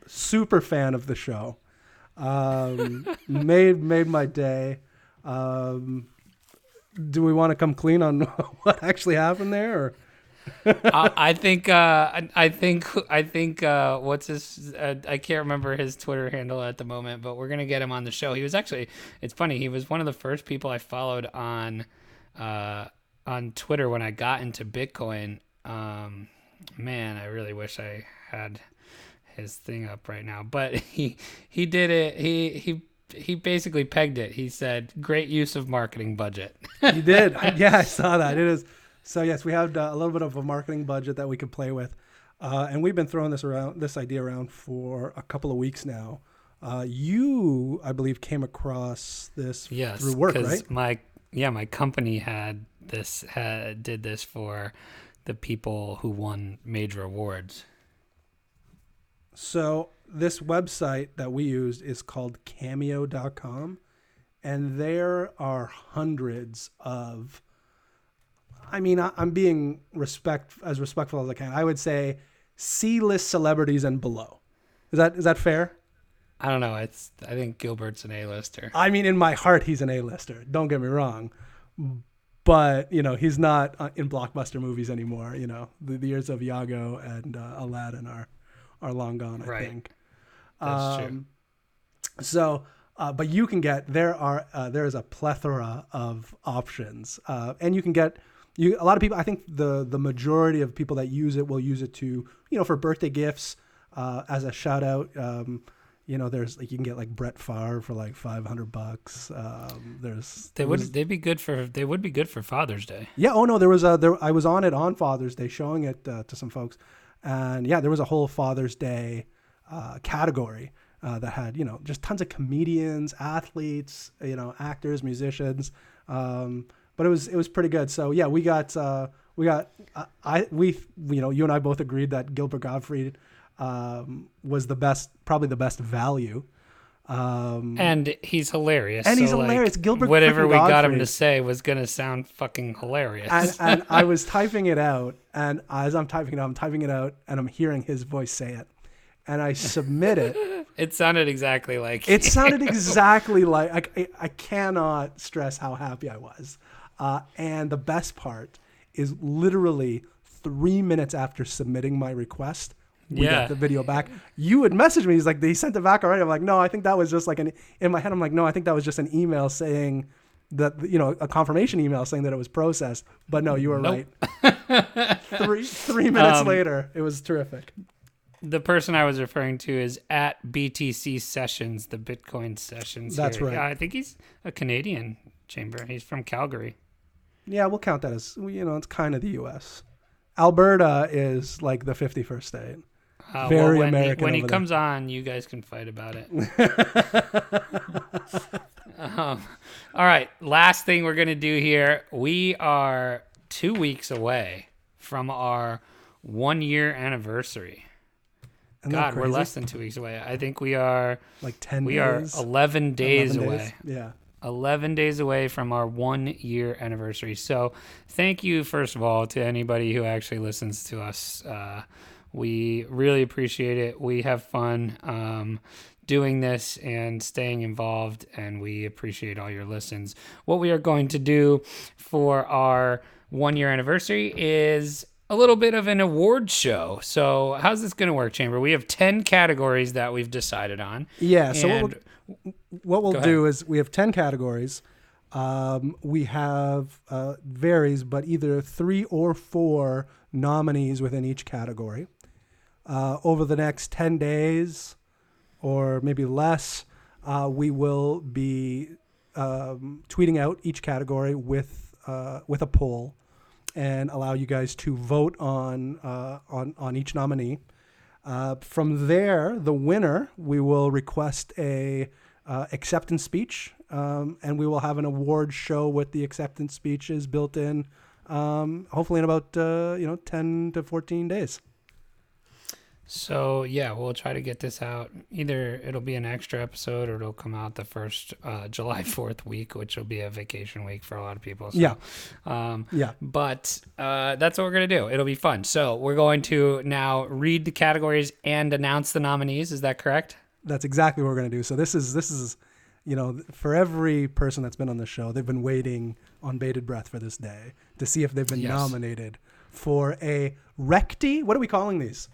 super fan of the show. Um, made made my day. Um, do we want to come clean on what actually happened there? Or? I, I think. Uh, I- I think. I think. Uh, what's his? Uh, I can't remember his Twitter handle at the moment, but we're gonna get him on the show. He was actually. It's funny. He was one of the first people I followed on, uh, on Twitter when I got into Bitcoin. Um, man, I really wish I had his thing up right now, but he he did it. He he. He basically pegged it. He said, "Great use of marketing budget." he did. yeah, I saw that. It is. So yes, we have uh, a little bit of a marketing budget that we could play with, uh, and we've been throwing this around, this idea around for a couple of weeks now. Uh, you, I believe, came across this Yes, through work, right? My yeah, my company had this had did this for the people who won major awards. So this website that we used is called cameo.com and there are hundreds of I mean, I, I'm being respect as respectful as I can. I would say C-list celebrities and below. Is that is that fair? I don't know. It's I think Gilbert's an A-lister. I mean, in my heart, he's an A-lister. Don't get me wrong, but you know, he's not uh, in blockbuster movies anymore. You know, the, the years of Iago and uh, Aladdin are are long gone. I Right. think. That's true. Um, So, uh, but you can get there are uh, there is a plethora of options, uh, and you can get you a lot of people. I think the the majority of people that use it will use it to you know for birthday gifts uh, as a shout out. Um, you know, there's like you can get like Brett Favre for like five hundred bucks. Um, there's They would they'd be good for they would be good for Father's Day. yeah. Oh no, there was a there. I was on it on Father's Day, showing it uh, to some folks, and yeah, there was a whole Father's Day uh, category uh, that had you know just tons of comedians, athletes, you know, actors, musicians. Um, but it was it was pretty good. So yeah, we got uh, we got I, I we you know you and I both agreed that Gilbert Gottfried um, was the best, probably the best value. Um, And he's hilarious. And he's so, like, hilarious. Gilbert Whatever we got him to say was gonna sound fucking hilarious. and, and I was typing it out, and as I'm typing it out, I'm typing it out, and I'm hearing his voice say it, and I submit it. it sounded exactly like It sounded exactly like I, I cannot stress how happy I was, uh, and the best part is literally three minutes after submitting my request. We Yeah. got the video back. You would message me. He's like, they sent it back already. I'm like, no, I think that was just like an. In my head, I'm like, no, I think that was just an email saying that you know a confirmation email saying that it was processed. But no, you were Nope. right. three three minutes Um, later, it was terrific. the person I was referring to is at BTC Sessions, the Bitcoin Sessions. That's here. right. Yeah, I think he's a Canadian chamber. He's from Calgary. Yeah, we'll count that as you know it's kind of the U.S. Alberta is like the 51st state. Uh, Very when American He, when he there. comes on, you guys can fight about it. um, all right. Last thing we're going to do here. We are two weeks away from our one year anniversary. God, we're less than two weeks away. I think we are. like 10 We are 11 days 11 away. Yeah. 11 days away from our one year anniversary. So, thank you, first of all, to anybody who actually listens to us. Uh, we really appreciate it. We have fun um, doing this and staying involved, and we appreciate all your listens. What we are going to do for our one year anniversary is a little bit of an award show. So, how's this going to work, Chamber? We have 10 categories that we've decided on. Yeah. So what we'll, what we'll Go do is we have 10 categories. Um, we have uh, varies, but either three or four nominees within each category. Uh, over the next 10 days or maybe less, uh, we will be um, tweeting out each category with uh, with a poll and allow you guys to vote on uh, on on each nominee. Uh, from there, the winner, we will request a uh, acceptance speech, um, and we will have an award show with the acceptance speeches built in. Um, hopefully, in about uh, you know ten to fourteen days. So yeah, we'll try to get this out. Either it'll be an extra episode, or it'll come out the first uh, July Fourth week, which will be a vacation week for a lot of people. So, Yeah. Um, Yeah. but uh, that's what we're gonna do. It'll be fun. So we're going to now read the categories and announce the nominees. Is that correct? That's exactly what we're going to do. So this is this is, you know, for every person that's been on the show, they've been waiting on bated breath for this day to see if they've been Yes. nominated for a recti. What are we calling these?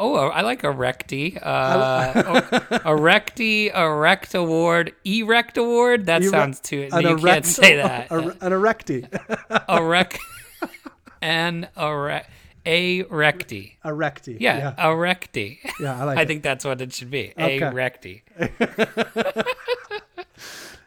Oh, I like Erecti. recti. Uh, a recti, erect award, erect award. That Ere- sounds too. an you can't say that. an erecti. erect an erect a recti. a recti. Yeah, Yeah. a recti. Yeah, I like I it. think that's what it should be. Okay. A recti.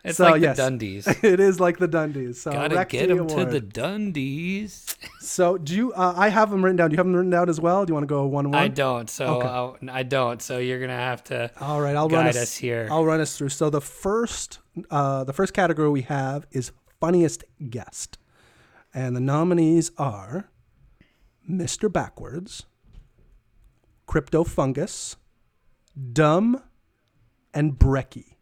It's So, like yes. the Dundies. it is like the Dundies. So Gotta get them to the Dundies. So do you? Uh, I have them written down. Do you have them written down as well? Do you want to go one one? I don't. So Okay. I'll, don't. So you're gonna have to. All right, I'll run us, us here. I'll run us through. So the first, uh, the first category we have is funniest guest, and the nominees are Mr. Backwards, Crypto Fungus, Dumb, and Brecky.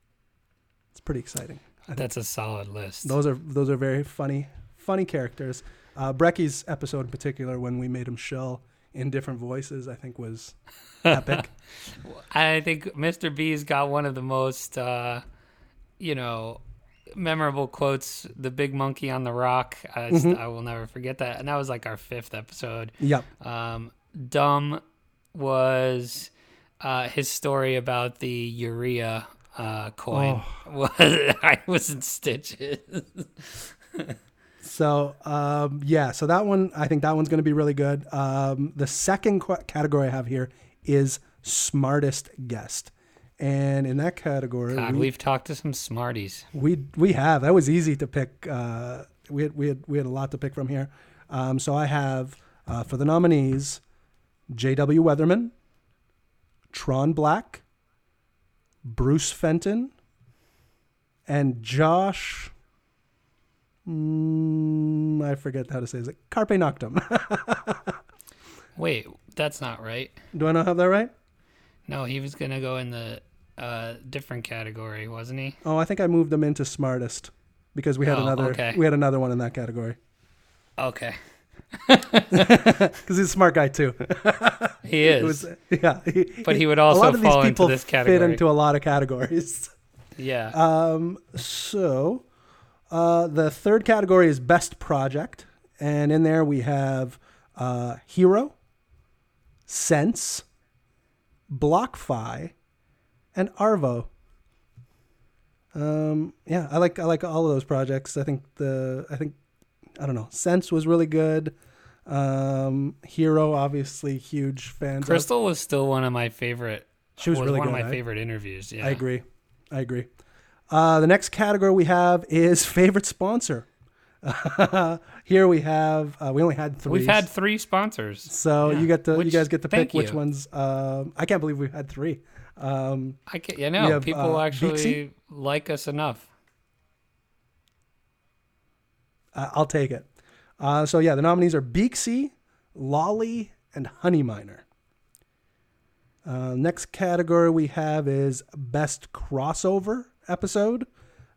Pretty exciting. That's a solid list. Those are those are very funny funny characters. Uh, Brecky's episode in particular, when we made him shill in different voices, I think was epic. I think Mr. B's got one of the most, uh, you know, memorable quotes. The big monkey on the rock. I, Mm-hmm. I will never forget that. And that was like our fifth episode. yep. Um, Dumb was uh, his story about the urea uh, coin. Oh. Was I was in stitches. So um, yeah, so that one I think that one's going to be really good. Um, the second qu- category I have here is smartest guest, and in that category, God, we, we've talked to some smarties. we we have that was easy to pick. Uh, we had we had we had a lot to pick from here. Um, so I have uh, for the nominees, J.W. Weatherman, Tron Black, Bruce Fenton, and Josh. Mm, I forget how to say it. Carpe Noctem. Wait, that's not right. Do I not have that right? No, he was gonna go in the uh, different category, wasn't he? Oh, I think I moved him into smartest because we had Oh, another okay. we had another one in that category Okay, because he's a smart guy too. he is. Was yeah, But he would also a lot of these fall into people this fit into a lot of categories. yeah. Um, so uh, the third category is best project, and in there we have uh, Hero, Sense, BlockFi, and Arvo. Um, yeah, I like I like all of those projects. I think the I think I don't know Sense was really good. Um, Hero, obviously, huge fans. of. Crystal was still one of my favorite. She was really one good, of my eh? favorite interviews. Yeah, I agree. I agree. Uh, the next category we have is favorite sponsor. Here we have uh, we only had 3 We've had three sponsors. so yeah, you get to you guys get to pick which you. ones. Um, I can't believe we've had three. Um, I can, you know, have, people uh, actually like us enough. I- I'll take it. Uh, so yeah, the nominees are Beaxy, Lolli, and Honeyminer. Uh, next category we have is best crossover episode.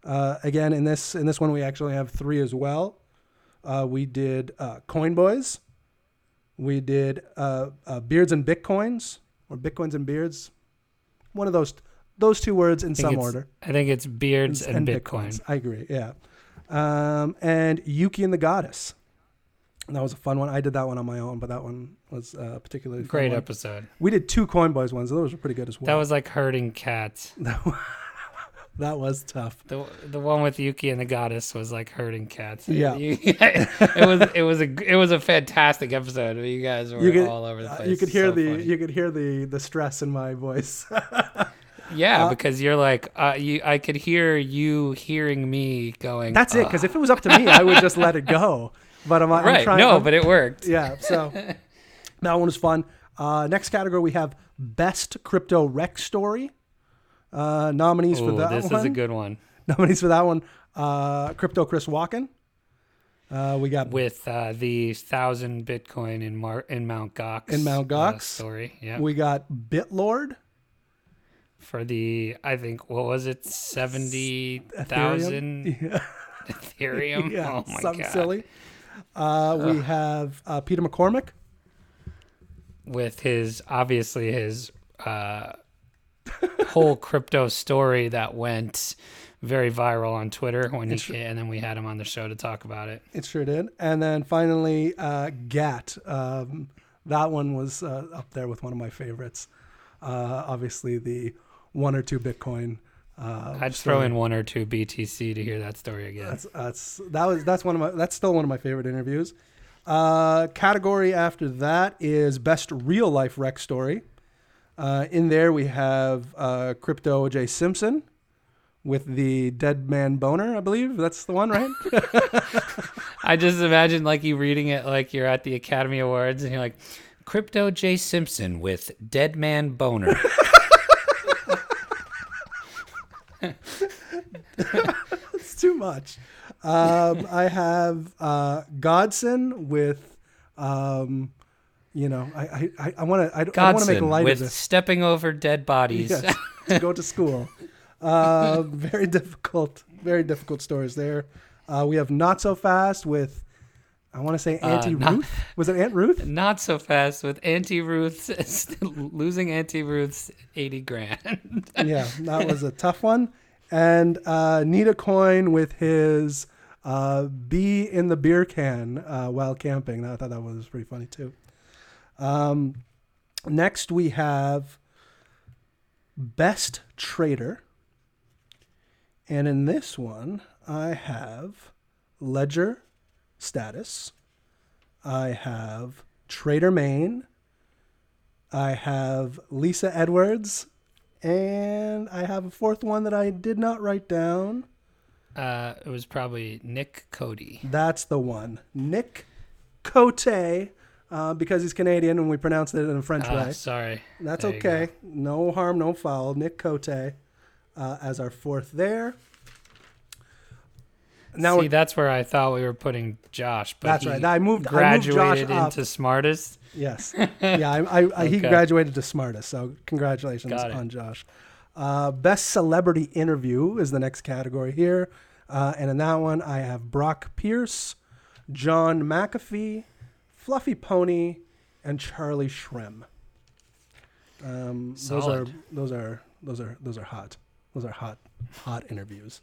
Uh, again, in this in this one we actually have three as well. Uh, we did uh, Coin Boys. We did uh, uh, Beards and Bitcoins, or Bitcoins and Beards. One of those those two words in some order. I think it's beards and, Bitcoin. Bitcoins. I agree. Yeah. Um, and Yuki and the Goddess. And that was a fun one. I did that one on my own, but that one was uh, particularly fun Great one. episode. We did two Coin Boys ones. Those were pretty good as well. That was like herding cats. that was tough. The the one with Yuki and the goddess was like herding cats. Yeah. It was it was a it was a fantastic episode. You guys were You could, all over the place. you could hear So the funny. you could hear the the stress in my voice. yeah uh, because you're like uh, you. I could hear you hearing me going. That's it. Because if it was up to me, I would just let it go. But I'm, I'm right. trying. no, I'm- but it worked. yeah. So that one was fun. Uh, next category we have best crypto wreck story. Uh, nominees for Ooh, that this one. is a good one nominees for that one. Uh, crypto Chris Walken. Uh, we got with uh, the thousand Bitcoin in Mar- in Mount Gox In Mount uh, Gox? story. Yeah, we got Bitlord. For the I think what was it seventy thousand Yeah, Ethereum? yeah oh my god. something god! silly. Uh, we have uh, Peter McCormack. with his obviously his uh, whole crypto story that went very viral on Twitter when he came, and then we had him on the show to talk about it. It sure did. And then finally, uh, Gat. Um, that one was uh, up there with one of my favorites. Uh, obviously, the one or two Bitcoin. Uh, I'd throw in one or two BTC to hear that story again. That's that's that was that's one of my that's still one of my favorite interviews. Uh, category after that is best real life wreck story. Uh, in there we have uh, Crypto J Simpson with the dead man boner. I believe that's the one, right? I just imagine like you reading it like you're at the Academy Awards and you're like, Crypto J Simpson with Dead Man Boner. it's too much. Um, I have uh, Godson with um, You know, I I I want to I, don't want to make light with of this. stepping over dead bodies. Yes, to go to school. Uh, very difficult, very difficult stories there. Uh, we have not so fast with, I want to say Auntie not- Ruth. Was it Aunt Ruth? Not so fast with Auntie Ruth's losing Auntie Ruth's eighty grand. yeah, that was a tough one. And uh, Nita Coin with his uh, bee in the beer can uh, while camping. I thought that was pretty funny too. Um, next we have Best Trader. And in this one, I have Ledger Status. I have Trader Main. I have Lisa Edwards. And I have a fourth one that I did not write down. Uh, it was probably Nick Cody. That's the one. Nick Cote, uh, because he's Canadian and we pronounced it in a French Ah, way. sorry. That's There okay. No harm, no foul. Nick Cote uh, as our fourth there. Now See, that's where I thought we were putting Josh. But That's he right. I moved- I moved Josh graduated up. into smartest. Yes. Yeah, I, I, I, he graduated to smartest, so congratulations on Josh. Uh, best celebrity interview is the next category here. Uh, and in that one, I have Brock Pierce, John McAfee, Fluffy Pony, and Charlie Shrem. Um, those are those are those are those are hot. Those are hot hot interviews.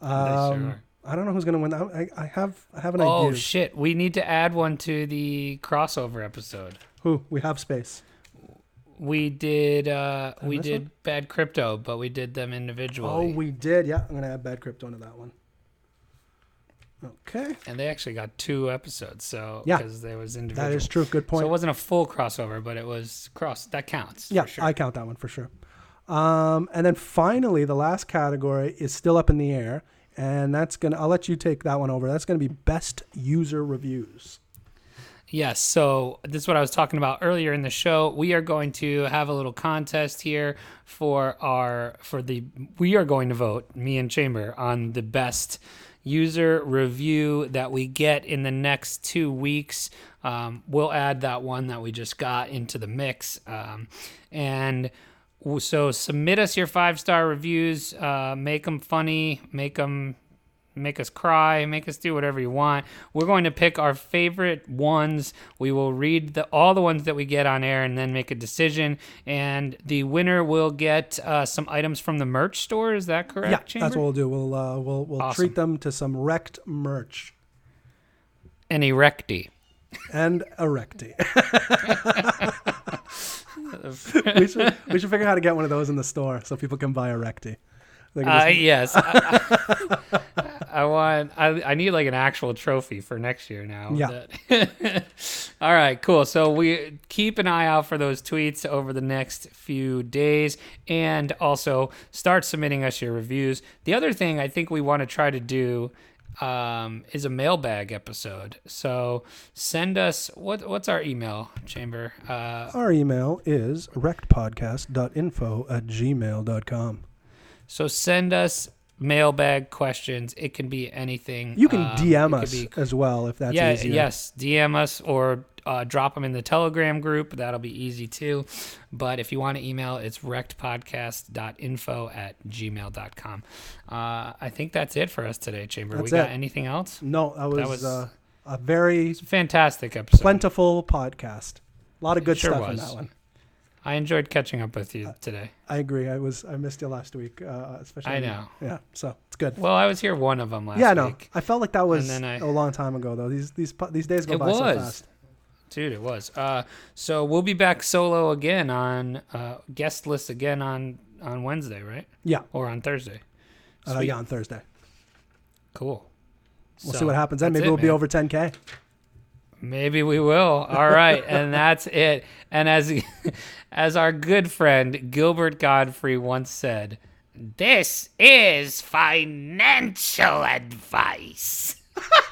They Um, sure are. I don't know who's gonna win. I, I, I have I have an Oh idea. Oh shit! We need to add one to the crossover episode. Who we have space. We did. uh We miss did bad crypto, but we did them individually. Oh, we did. Yeah, I'm gonna add bad crypto to that one. Okay, and they actually got two episodes. So Yeah. because there was individual. that is true. Good point. So it wasn't a full crossover, but it was cross. That counts. yeah, for sure. I count that one for sure. Um, and then finally, the last category is still up in the air, and that's gonna. I'll let you take that one over. That's gonna be best user reviews. Yes. So this is what I was talking about earlier in the show. We are going to have a little contest here for our for the we are going to vote me and Chamber on the best user review that we get in the next two weeks. Um, we'll add that one that we just got into the mix, um, and so submit us your five star reviews. Uh, make them funny. Make them make us cry, make us do whatever you want. We're going to pick our favorite ones. We will read the all the ones that we get on air and then make a decision. And the winner will get uh, some items from the merch store. Is that correct? yeah, Chamber? that's what we'll do. We'll uh, we'll we'll Awesome. treat them to some wrecked merch An erecty. and erecty. we should we should figure out how to get one of those in the store so people can buy. They can Uh, yes. I, I want. I, I need like an actual trophy for next year now. Yeah. All right. Cool. So we keep an eye out for those tweets over the next few days, and also start submitting us your reviews. The other thing I think we want to try to do um, is a mailbag episode. So send us what what's our email chamber. Uh, Our email is rectpodcast.info at gmail.com. so send us mailbag questions. It can be anything. You can Um, DM us be- as well if that's yeah, easier. yes, DM us or uh, drop them in the Telegram group. That'll be easy too. But if you want to email, it's rectpodcast.info at gmail.com. Uh, I think that's it for us today, Chamber. That's we got it. anything else? No, that was, was- uh, a very Fantastic episode. plentiful podcast. A lot of good Sure stuff in was. that one. I enjoyed catching up with you today. I agree. I was I missed you last week, uh, especially. I know. Yeah, so it's good. Well, I was here one of them last yeah, no, week. I felt like that was I- a long time ago though. These these these days go by so fast. Dude, it was. Uh, so we'll be back solo again on uh, guest list again on on Wednesday, right? Yeah, Or on Thursday. uh, yeah, on Thursday. Cool. We'll So, see what happens. Then maybe it, we'll be over 10k. Maybe we will. All right, and that's it. And as as our good friend Gilbert Gottfried once said, "This is financial advice."